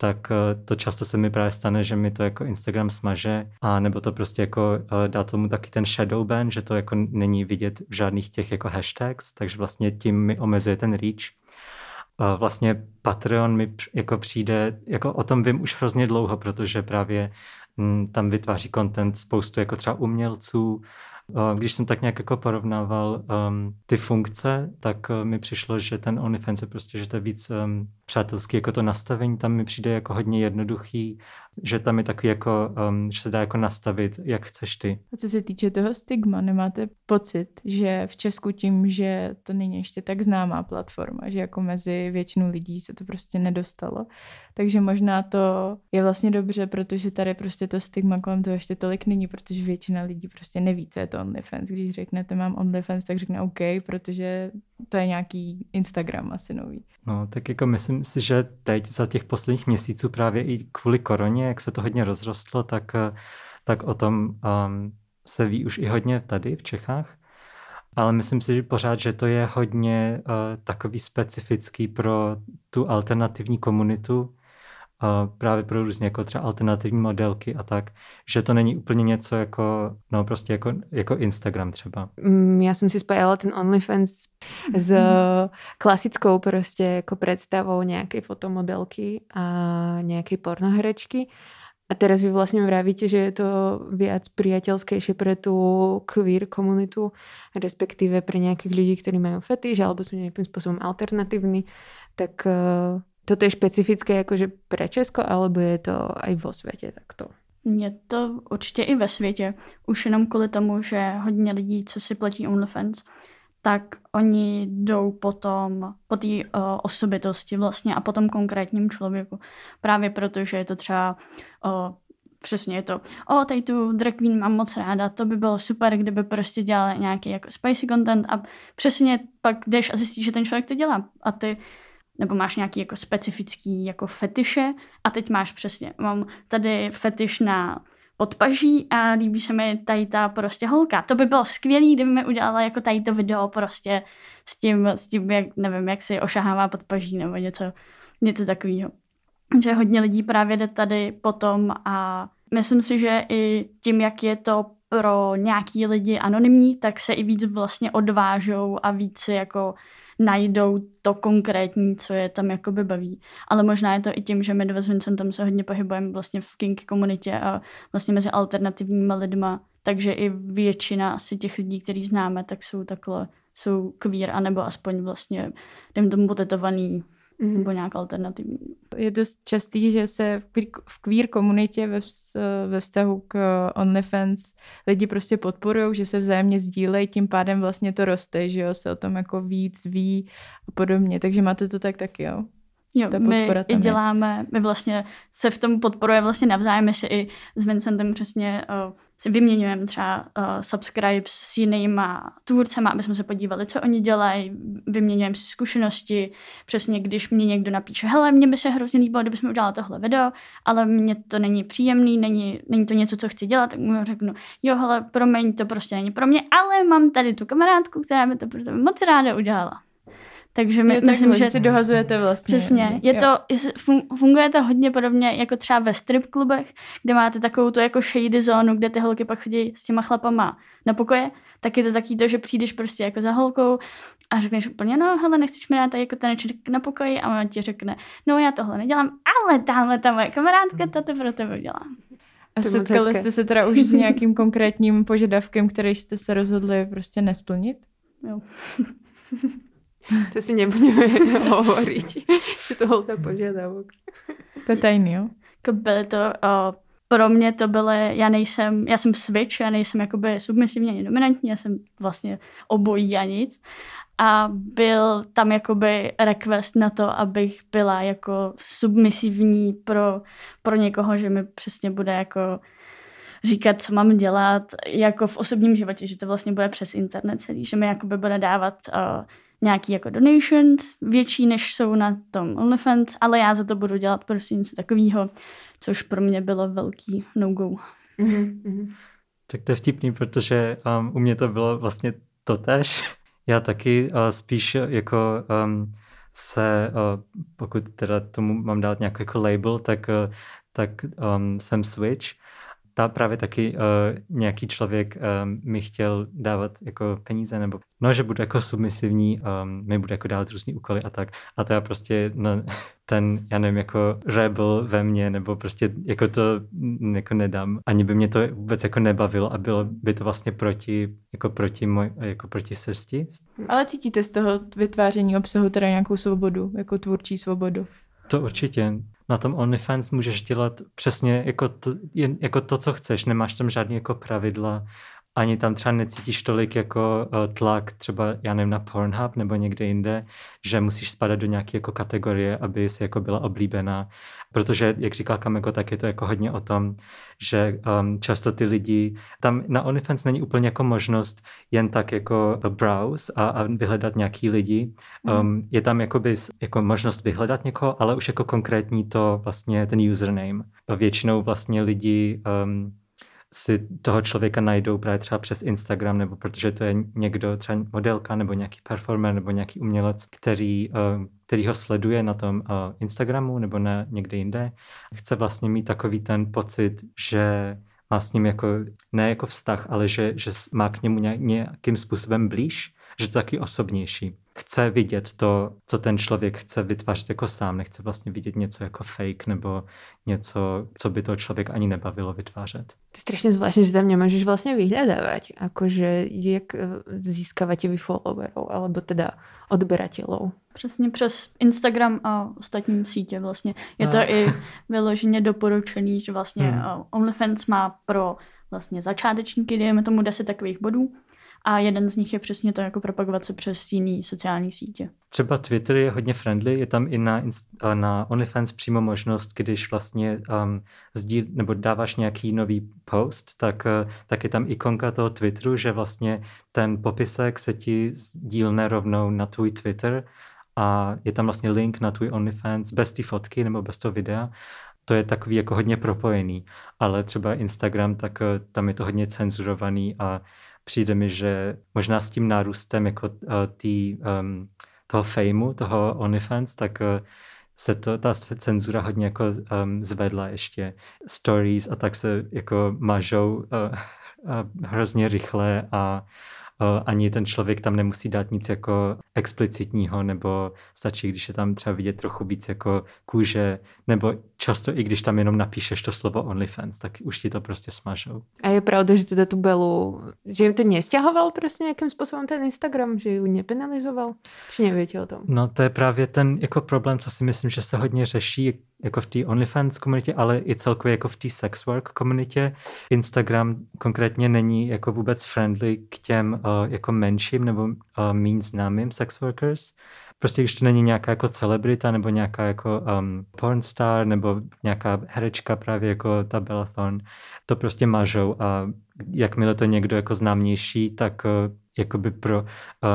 tak uh, to často se mi právě stane, že mi to jako Instagram smaže, a nebo to prostě jako uh, dá tomu taky ten shadow ban, že to jako není vidět v žádných těch jako hashtags, takže vlastně tím mi omezuje ten reach. Vlastně Patreon mi jako přijde, jako o tom vím už hrozně dlouho, protože právě m, tam vytváří content spoustu jako třeba umělců, když jsem tak nějak jako porovnával um, ty funkce, tak uh, mi přišlo, že ten OnlyFans je prostě, že to je víc um, přátelský, jako to nastavení tam mi přijde jako hodně jednoduchý, že tam je takový jako, um, že se dá jako nastavit, jak chceš ty. A co se týče toho stigma, nemáte pocit, že v Česku tím, že to není ještě tak známá platforma, že jako mezi většinu lidí se to prostě nedostalo, takže možná to je vlastně dobře, protože tady prostě to stigma kolem toho ještě tolik není, protože většina lidí prostě neví, co je to OnlyFans. Když řeknete, mám OnlyFans, tak řekne OK, protože to je nějaký Instagram asi nový. No, tak jako myslím si, že teď za těch posledních měsíců právě i kvůli koroně, jak se to hodně rozrostlo, tak, tak o tom um, se ví už i hodně tady v Čechách. Ale myslím si že pořád, že to je hodně uh, takový specifický pro tu alternativní komunitu, právě pro různě jako třeba alternativní modelky a tak, že to není úplně něco jako, no prostě jako, jako Instagram třeba. Mm, já jsem si spojila ten OnlyFans s klasickou prostě jako představou nějaké fotomodelky a nějaké pornoherečky. A teraz vy vlastne vravíte, že je to viac priateľskejšie pre tú queer komunitu, respektíve pre nejakých ľudí, ktorí majú fetiš alebo sú nejakým spôsobom alternatívni, tak toto je špecifické jakože pre Česko, alebo je to aj vo světě takto? Je to určitě i ve světě. Už jenom kvůli tomu, že hodně lidí, co si platí OnlyFans, tak oni jdou potom po té uh, osobitosti vlastně a potom konkrétním člověku. Právě protože je to třeba uh, přesně je to, o, tady tu drag queen mám moc ráda, to by bylo super, kdyby prostě dělal nějaký jako spicy content a přesně pak jdeš a zjistíš, že ten člověk to dělá a ty nebo máš nějaký jako specifický jako fetiše a teď máš přesně, mám tady fetiš na podpaží a líbí se mi tady ta prostě holka. To by bylo skvělé, kdyby mi udělala jako tady to video prostě s tím, s tím jak, nevím, jak si ošahává podpaží nebo něco, něco takového. Že hodně lidí právě jde tady potom a myslím si, že i tím, jak je to pro nějaký lidi anonymní, tak se i víc vlastně odvážou a víc si jako najdou to konkrétní, co je tam jakoby baví. Ale možná je to i tím, že my dva s Vincentem se hodně pohybujeme vlastně v kink komunitě a vlastně mezi alternativníma lidma, takže i většina asi těch lidí, který známe, tak jsou takhle, jsou queer, anebo aspoň vlastně, jdem tomu potetovaný mm. nebo nějak alternativní. Je dost častý, že se v queer komunitě ve, ve vztahu k OnlyFans lidi prostě podporují, že se vzájemně sdílejí, tím pádem vlastně to roste, že jo, se o tom jako víc ví a podobně, takže máte to tak taky, jo? Jo, Ta my i děláme, my vlastně se v tom podporuje vlastně navzájem, my si i s Vincentem přesně uh, si vyměňujeme třeba uh, subscribes s jinýma tvůrcema, aby jsme se podívali, co oni dělají, vyměňujeme si zkušenosti, přesně když mě někdo napíše, hele, mně by se hrozně líbilo, kdybychom udělali tohle video, ale mně to není příjemný, není, není to něco, co chci dělat, tak mu řeknu, jo, hele, promiň, to prostě není pro mě, ale mám tady tu kamarádku, která by to pro tebe moc ráda udělala. Takže my, myslím, že si dohazujete vlastně. Přesně. Je to, funguje to hodně podobně jako třeba ve strip klubech, kde máte takovou tu jako shady zónu, kde ty holky pak chodí s těma chlapama na pokoje, tak je to taky to, že přijdeš prostě jako za holkou a řekneš úplně, no hele, nechceš mi dát jako taneček na pokoji a on ti řekne, no já tohle nedělám, ale tamhle ta moje kamarádka, ta to pro tebe dělá. A setkali jste se teda už s nějakým konkrétním požadavkem, který jste se rozhodli prostě nesplnit? Jo. To si nebudeme hovoriť, že to za požiadavok. To je tajný, jo? Jako byly to, uh, pro mě to byly, já nejsem, já jsem switch, já nejsem jakoby submisivní ani dominantní, já jsem vlastně obojí a nic. A byl tam jakoby request na to, abych byla jako submisivní pro, pro někoho, že mi přesně bude jako říkat, co mám dělat, jako v osobním životě, že to vlastně bude přes internet celý, že mi jakoby bude dávat uh, nějaký jako donations, větší než jsou na tom OnlyFans, ale já za to budu dělat prostě něco takového, což pro mě bylo velký no-go. Mm-hmm. Tak to je vtipný, protože um, u mě to bylo vlastně to tež. Já taky uh, spíš jako um, se, uh, pokud teda tomu mám dát nějaký jako label, tak, uh, tak um, jsem Switch ta právě taky uh, nějaký člověk um, mi chtěl dávat jako peníze, nebo no, že budu jako submisivní, um, mi bude jako dávat různý úkoly a tak. A to já prostě no, ten, já nevím, jako rebel ve mně, nebo prostě jako to jako nedám. Ani by mě to vůbec jako nebavilo a bylo by to vlastně proti, jako proti, moj, jako proti srsti. Ale cítíte z toho vytváření obsahu teda nějakou svobodu, jako tvůrčí svobodu? To určitě na tom OnlyFans můžeš dělat přesně jako to, jako to, co chceš. Nemáš tam žádný jako pravidla, ani tam třeba necítíš tolik jako uh, tlak třeba, já nevím, na Pornhub nebo někde jinde, že musíš spadat do nějaké jako kategorie, aby si jako byla oblíbená. Protože, jak říkal Kameko, tak je to jako hodně o tom, že um, často ty lidi, tam na OnlyFans není úplně jako možnost jen tak jako browse a, a vyhledat nějaký lidi. Um, mm. Je tam jakoby jako možnost vyhledat někoho, ale už jako konkrétní to vlastně ten username. Většinou vlastně lidi um, si toho člověka najdou právě třeba přes Instagram, nebo protože to je někdo, třeba modelka, nebo nějaký performer, nebo nějaký umělec, který, eh, který ho sleduje na tom eh, Instagramu nebo na někde jinde. Chce vlastně mít takový ten pocit, že má s ním jako, ne jako vztah, ale že, že má k němu nějakým způsobem blíž, že to je taky osobnější chce vidět to, co ten člověk chce vytvářet jako sám, nechce vlastně vidět něco jako fake nebo něco, co by to člověk ani nebavilo vytvářet. To je strašně zvláštní, že tam nemůžeš vlastně vyhledávat, jakože jak eh, získávat vy followerov, alebo teda odberatelů. Přesně přes Instagram a ostatní sítě vlastně. Je to no. i vyloženě doporučený, že vlastně hmm. OnlyFans má pro vlastně začátečníky, dejme tomu 10 takových bodů a jeden z nich je přesně to, jako propagovat se přes jiný sociální sítě. Třeba Twitter je hodně friendly, je tam i na, na OnlyFans přímo možnost, když vlastně um, sdíl, nebo dáváš nějaký nový post, tak, uh, tak je tam ikonka toho Twitteru, že vlastně ten popisek se ti sdílne rovnou na tvůj Twitter a je tam vlastně link na tvůj OnlyFans bez té fotky nebo bez toho videa to je takový jako hodně propojený, ale třeba Instagram, tak tam je to hodně cenzurovaný a přijde mi, že možná s tím nárůstem jako tý, um, toho fejmu, toho OnlyFans, tak se to, ta cenzura hodně jako um, zvedla ještě. Stories a tak se jako mažou uh, uh, hrozně rychle a ani ten člověk tam nemusí dát nic jako explicitního, nebo stačí, když je tam třeba vidět trochu víc jako kůže, nebo často i když tam jenom napíšeš to slovo OnlyFans, tak už ti to prostě smažou. A je pravda, že teda tu Belu, že jim to nestěhoval prostě nějakým způsobem ten Instagram, že ji nepenalizoval? Či nevíte o tom? No to je právě ten jako problém, co si myslím, že se hodně řeší jako v té OnlyFans komunitě, ale i celkově jako v té sex work komunitě. Instagram konkrétně není jako vůbec friendly k těm uh, jako menším nebo uh, méně známým sex workers. Prostě když to není nějaká jako celebrita nebo nějaká jako um, pornstar nebo nějaká herečka právě jako ta Bellathon, to prostě mažou a jakmile to někdo jako známější, tak uh, jakoby pro,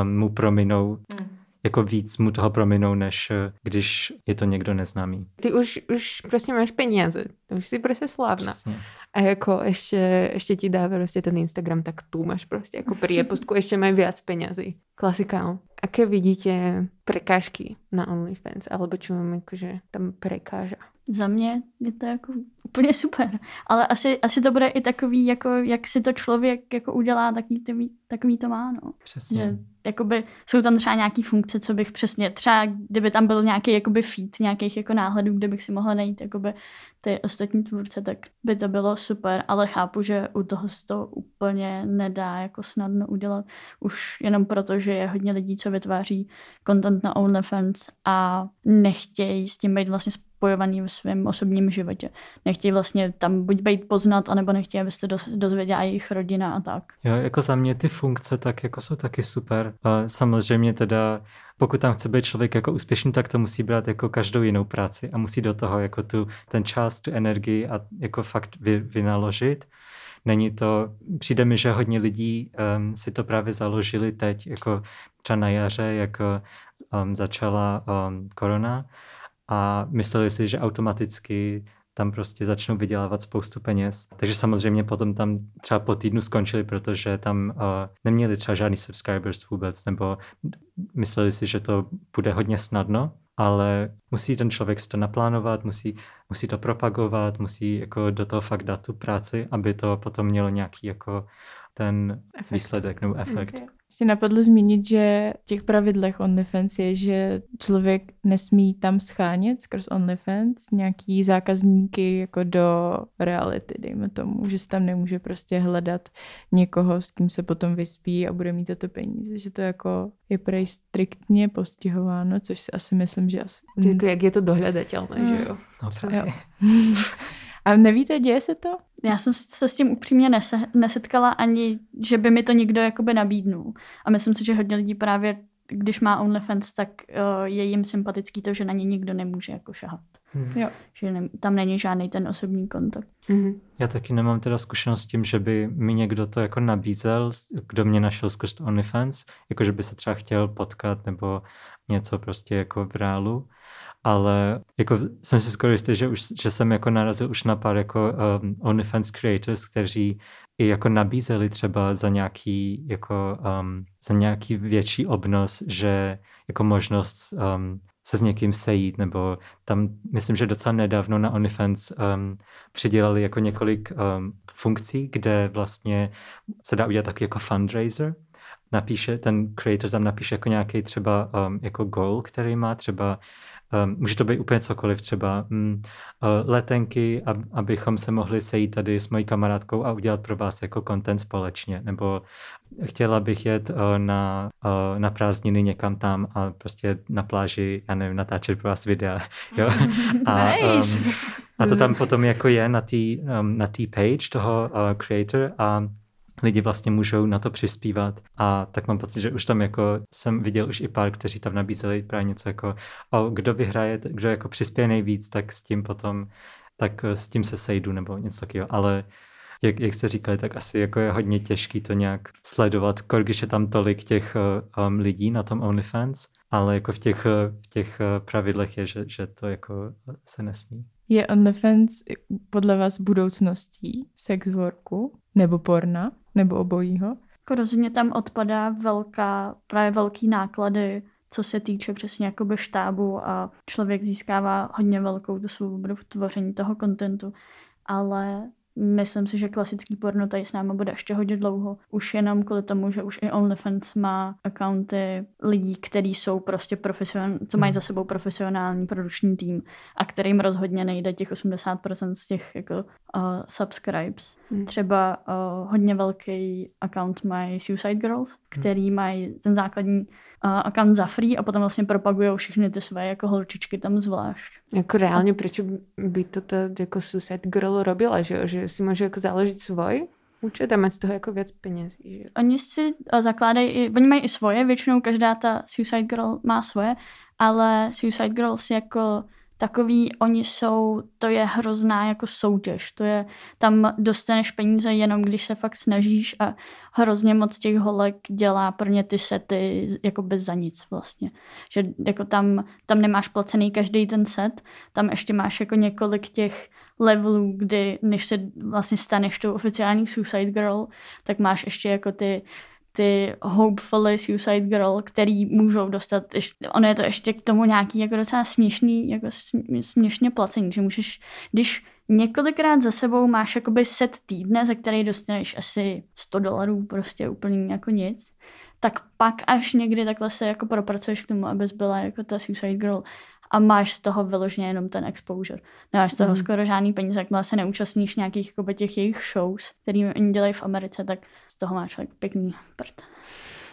um, mu prominou mm jako víc mu toho prominou, než eh, když je to někdo neznámý. Ty už, už prostě máš peníze, už jsi prostě slávna. Přesně. A jako ještě, ještě ti dá prostě ten Instagram, tak tu máš prostě jako priepustku, ještě mají víc penězí. Klasika. No. Aké vidíte prekážky na OnlyFans, alebo čo vám jakože tam prekáža? Za mě je to jako úplně super. Ale asi, asi to bude i takový, jako jak si to člověk jako udělá, takový to, takový to má, no. Přesně. Že jakoby jsou tam třeba nějaký funkce, co bych přesně, třeba kdyby tam byl nějaký jakoby feed nějakých jako náhledů, kde bych si mohla najít jakoby ty ostatní tvůrce, tak by to bylo super, ale chápu, že u toho se to úplně nedá jako snadno udělat, už jenom proto, že je hodně lidí, co vytváří content na OnlyFans a nechtějí s tím být vlastně spojovaný v svém osobním životě. Nechtějí vlastně tam buď být poznat, anebo nechtějí, abyste dozvěděla jejich rodina a tak. Jo, jako za mě ty funkce tak jako jsou taky super. A samozřejmě teda pokud tam chce být člověk jako úspěšný, tak to musí brát jako každou jinou práci a musí do toho jako tu, ten čas, tu energii a jako fakt vy, vynaložit. Není to, přijde mi, že hodně lidí um, si to právě založili teď, jako třeba na jaře, jako um, začala um, korona a mysleli si, že automaticky tam prostě začnou vydělávat spoustu peněz. Takže samozřejmě potom tam třeba po týdnu skončili, protože tam uh, neměli třeba žádný subscribers vůbec, nebo mysleli si, že to bude hodně snadno, ale musí ten člověk si to naplánovat, musí, musí to propagovat, musí jako do toho fakt dát tu práci, aby to potom mělo nějaký jako ten efekt. výsledek nebo efekt. Okay. Ještě napadlo zmínit, že v těch pravidlech OnlyFans je, že člověk nesmí tam schánět skrz OnlyFans nějaký zákazníky jako do reality, dejme tomu, že se tam nemůže prostě hledat někoho, s kým se potom vyspí a bude mít za to peníze, že to jako je prej striktně postihováno, což si asi myslím, že asi... Jako jak je to dohledatelné, mm. že jo? No, jo. A nevíte, děje se to? Já jsem se s tím upřímně nese, nesetkala ani, že by mi to někdo jakoby nabídnul. A myslím si, že hodně lidí právě, když má OnlyFans, tak uh, je jim sympatický to, že na ně nikdo nemůže jako šahat. Hmm. Jo. Že ne, tam není žádný ten osobní kontakt. Hmm. Já taky nemám teda zkušenost s tím, že by mi někdo to jako nabízel, kdo mě našel skrz OnlyFans, jako že by se třeba chtěl potkat nebo něco prostě jako v reálu ale jako jsem si skoro jistý, že, už, že jsem jako narazil už na pár jako um, OnlyFans creators, kteří i jako nabízeli třeba za nějaký, jako, um, za nějaký větší obnos, že jako možnost um, se s někým sejít, nebo tam myslím, že docela nedávno na OnlyFans um, přidělali jako několik um, funkcí, kde vlastně se dá udělat taky jako fundraiser, napíše, ten creator tam napíše jako nějaký třeba um, jako goal, který má třeba může to být úplně cokoliv, třeba um, uh, letenky, ab, abychom se mohli sejít tady s mojí kamarádkou a udělat pro vás jako content společně, nebo chtěla bych jet uh, na, uh, na prázdniny někam tam a prostě na pláži, já nevím, natáčet pro vás videa. Jo? A, nice. um, a to tam potom jako je na té um, na page toho uh, creator a lidi vlastně můžou na to přispívat. A tak mám pocit, že už tam jako jsem viděl už i pár, kteří tam nabízeli právě něco jako o, kdo vyhraje, kdo jako přispěje nejvíc, tak s tím potom, tak eh, s tím se sejdu nebo něco takového, ale jak, jak jste říkali, tak asi jako je hodně těžký to nějak sledovat, když je tam tolik těch um, lidí na tom OnlyFans, ale jako v těch, v těch pravidlech je, že, že to jako se nesmí. Je OnlyFans podle vás budoucností sex worku nebo porna nebo obojího? Jako rozhodně tam odpadá velká, právě velký náklady, co se týče přesně jakoby štábu a člověk získává hodně velkou tu svobodu v tvoření toho kontentu, ale Myslím si, že klasický porno tady s námi bude ještě hodně dlouho. Už jenom kvůli tomu, že už i OnlyFans má accounty lidí, kteří jsou prostě profesionální, co mají hmm. za sebou profesionální produkční tým a kterým rozhodně nejde těch 80% z těch jako uh, subscribes. Hmm. Třeba uh, hodně velký account mají Suicide Girls, hmm. který mají ten základní account za free a potom vlastně propagují všechny ty své jako holčičky tam zvlášť. Jako reálně, proč by to to jako Suicide Girl robila, že, že si může jako založit svoj účet a mít z toho jako věc peněz. Že? Oni si zakládají, oni mají i svoje, většinou každá ta Suicide Girl má svoje, ale Suicide Girls jako takový oni jsou, to je hrozná jako soutěž, to je, tam dostaneš peníze jenom, když se fakt snažíš a hrozně moc těch holek dělá pro ně ty sety jako bez za nic vlastně. Že jako tam, tam nemáš placený každý ten set, tam ještě máš jako několik těch levelů, kdy než se vlastně staneš tou oficiální Suicide Girl, tak máš ještě jako ty ty hopefully suicide girl, který můžou dostat, ono je to ještě k tomu nějaký jako docela směšný, jako směšně placení, že můžeš, když několikrát za sebou máš jakoby set týdne, za který dostaneš asi 100 dolarů, prostě úplně jako nic, tak pak až někdy takhle se jako propracuješ k tomu, abys byla jako ta suicide girl a máš z toho vyloženě jenom ten exposure. Nemáš z toho mm. skoro žádný peníze, jakmile se neúčastníš nějakých jako těch jejich shows, který oni dělají v Americe, tak z toho máš like, pěkný prd.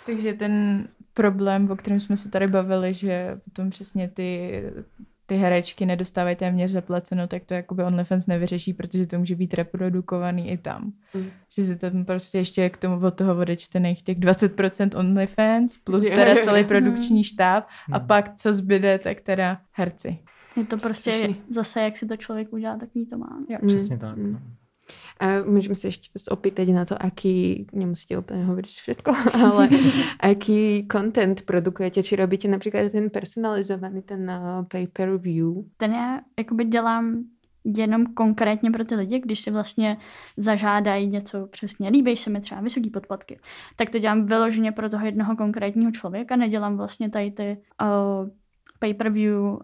Takže ten problém, o kterém jsme se tady bavili, že potom přesně ty ty herečky nedostávají téměř zaplaceno, tak to jakoby OnlyFans nevyřeší, protože to může být reprodukovaný i tam. Mm. Že se tam prostě ještě k tomu od toho odečtených těch 20% OnlyFans plus teda celý produkční štáb a mm. pak co zbyde, tak teda herci. Je to prostě Strašný. zase, jak si to člověk udělá, takový to má. Jo. Přesně tak. Mm. A můžeme se ještě opýtať na to, aký, nemusíte úplně hovoriť všetko, ale aký content produkujete, či robíte například ten personalizovaný, ten uh, pay-per-view? Ten já jakoby dělám jenom konkrétně pro ty lidi, když si vlastně zažádají něco přesně, líbí se mi třeba vysoký podplatky, tak to dělám vyloženě pro toho jednoho konkrétního člověka, nedělám vlastně tady ty uh, pay-per-view uh,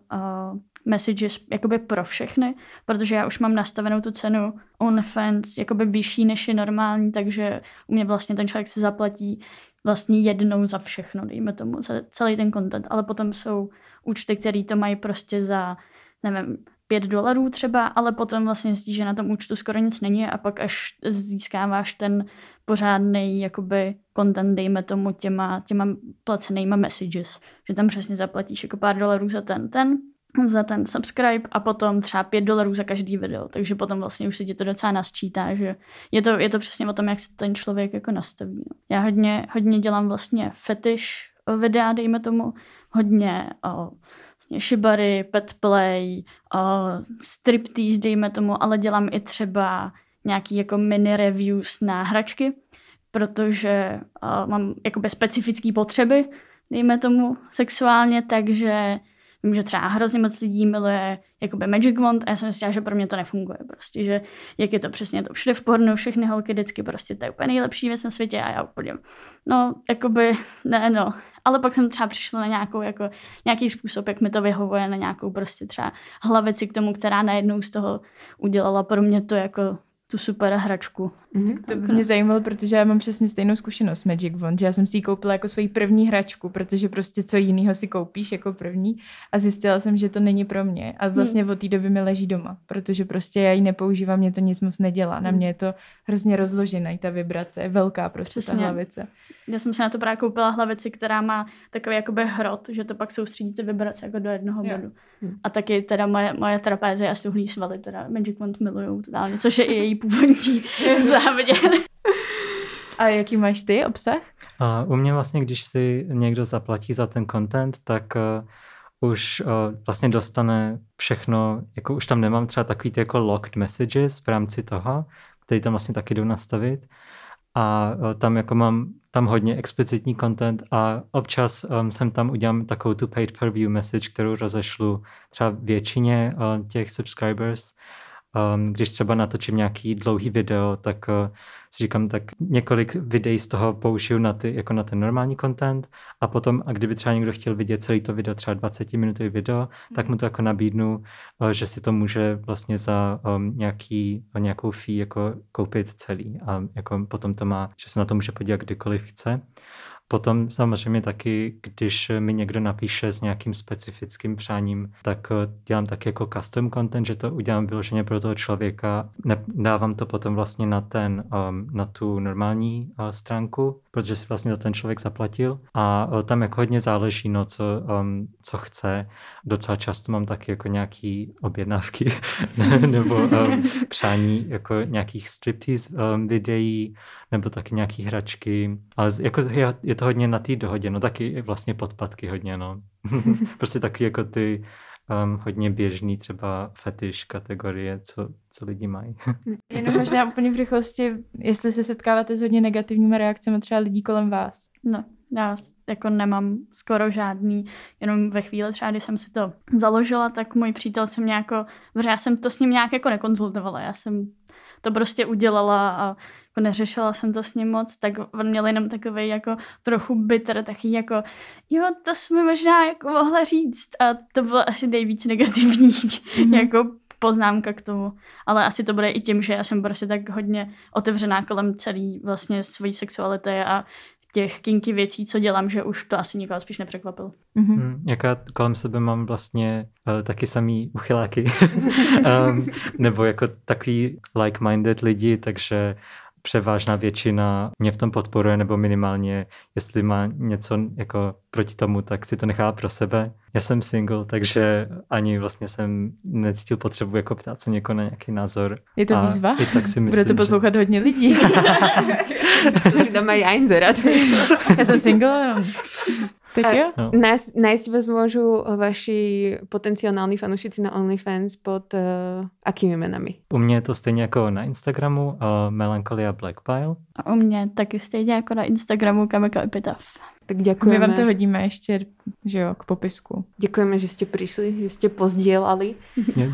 messages jakoby pro všechny, protože já už mám nastavenou tu cenu OnlyFans jakoby vyšší než je normální, takže u mě vlastně ten člověk se zaplatí vlastně jednou za všechno, dejme tomu, celý ten content, ale potom jsou účty, které to mají prostě za, nevím, 5 dolarů třeba, ale potom vlastně zjistíš, že na tom účtu skoro nic není a pak až získáváš ten pořádný jakoby content, dejme tomu těma, těma placenýma messages, že tam přesně zaplatíš jako pár dolarů za ten, ten za ten subscribe a potom třeba 5 dolarů za každý video, takže potom vlastně už se ti to docela nasčítá, že je to, je to přesně o tom, jak se ten člověk jako nastaví. No. Já hodně, hodně dělám vlastně fetish videa, dejme tomu, hodně o, vlastně shibari, petplay, o, striptease, dejme tomu, ale dělám i třeba nějaký jako mini reviews na hračky, protože o, mám jakoby specifické potřeby, dejme tomu sexuálně, takže Vím, že třeba hrozně moc lidí miluje jakoby Magic Wand a já jsem si že pro mě to nefunguje prostě, že jak je to přesně to všude v pornu, všechny holky vždycky prostě to je úplně nejlepší věc na světě a já úplně, no, jakoby, ne, no. Ale pak jsem třeba přišla na nějakou, jako, nějaký způsob, jak mi to vyhovuje, na nějakou prostě třeba hlavici k tomu, která najednou z toho udělala pro mě to jako tu super hračku. Mm-hmm. To by mě zajímalo, protože já mám přesně stejnou zkušenost s Magic Wand, že já jsem si ji koupila jako svoji první hračku, protože prostě co jiného si koupíš jako první a zjistila jsem, že to není pro mě a vlastně mm. od té doby mi leží doma, protože prostě já ji nepoužívám, mě to nic moc nedělá, na mhm. mě je to hrozně rozložená, ta vibrace je velká prostě přesně. ta hlavice. Já jsem si na to právě koupila hlavici, která má takový jakoby hrot, že to pak soustředí ty vibrace jako do jednoho bodu. Mm. A taky teda moje, moje trapézy a stuhlý svaly teda Magic Wand milujou totálně, což je i její původní závěr. A jaký máš ty obsah? A u mě vlastně, když si někdo zaplatí za ten content, tak uh, už uh, vlastně dostane všechno, jako už tam nemám třeba takový ty jako locked messages v rámci toho, který tam vlastně taky jdu nastavit. a uh, tam jako mám tam hodně explicitní content a občas um, jsem tam udělám takovou tu paid per view message, kterou rozešlu třeba většině uh, těch subscribers. Um, když třeba natočím nějaký dlouhý video, tak uh, si říkám, tak několik videí z toho použiju na, ty, jako na ten normální content a potom, a kdyby třeba někdo chtěl vidět celý to video, třeba 20 minutový video, mm. tak mu to jako nabídnu, uh, že si to může vlastně za um, nějaký, nějakou fee jako koupit celý a jako potom to má, že se na to může podívat kdykoliv chce. Potom samozřejmě taky, když mi někdo napíše s nějakým specifickým přáním, tak eh, dělám taky jako custom content, že to udělám vyloženě pro toho člověka. Dávám to potom vlastně na ten, um, na tu normální uh, stránku, protože si vlastně za ten člověk zaplatil a uh, tam jako hodně záleží, no, co, um, co chce. Docela často mám taky jako nějaký objednávky nebo um, přání jako nějakých striptease um, videí nebo taky nějaký hračky. Ale jako je, je to hodně na té dohodě, no taky vlastně podpadky hodně, no. prostě taky jako ty um, hodně běžný třeba fetiš kategorie, co, co lidi mají. Jenom možná úplně v rychlosti, jestli se setkáváte s hodně negativními reakcemi třeba lidí kolem vás. No, já jako nemám skoro žádný, jenom ve chvíli třeba, kdy jsem si to založila, tak můj přítel jsem nějak, já jsem to s ním nějak jako nekonzultovala, já jsem to prostě udělala a jako neřešila jsem to s ním moc, tak on měl jenom takový jako trochu bitter, taky jako jo, to jsme možná jako mohla říct a to bylo asi nejvíc negativní mm-hmm. jako poznámka k tomu. Ale asi to bude i tím, že já jsem prostě tak hodně otevřená kolem celý vlastně svojí sexuality a těch kinky věcí, co dělám, že už to asi nikoho spíš nepřekvapil. Mm-hmm. Hmm, jaká kolem sebe mám vlastně uh, taky samý uchyláky. um, nebo jako takový like-minded lidi, takže převážná většina mě v tom podporuje, nebo minimálně, jestli má něco jako proti tomu, tak si to nechá pro sebe. Já jsem single, takže ani vlastně jsem necítil potřebu jako ptát se někoho na nějaký názor. Je to výzva? I tak si myslím, Bude to poslouchat že... hodně lidí. to si tam mají einzerat. Já jsem single. Tak jo. No. Nájsť, nájsť vás môžu vaši potenciální fanoušci na OnlyFans pod uh, akými jmenami? U mě je to stejně jako na Instagramu uh, Melancholia Blackpile. A u mě taky stejně jako na Instagramu Kameka Epitaph. Tak děkujeme. My vám to hodíme ještě, že jo, k popisku. Děkujeme, že jste přišli, že jste pozdělali.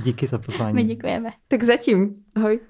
Díky za pozvání. My děkujeme. Tak zatím. Ahoj.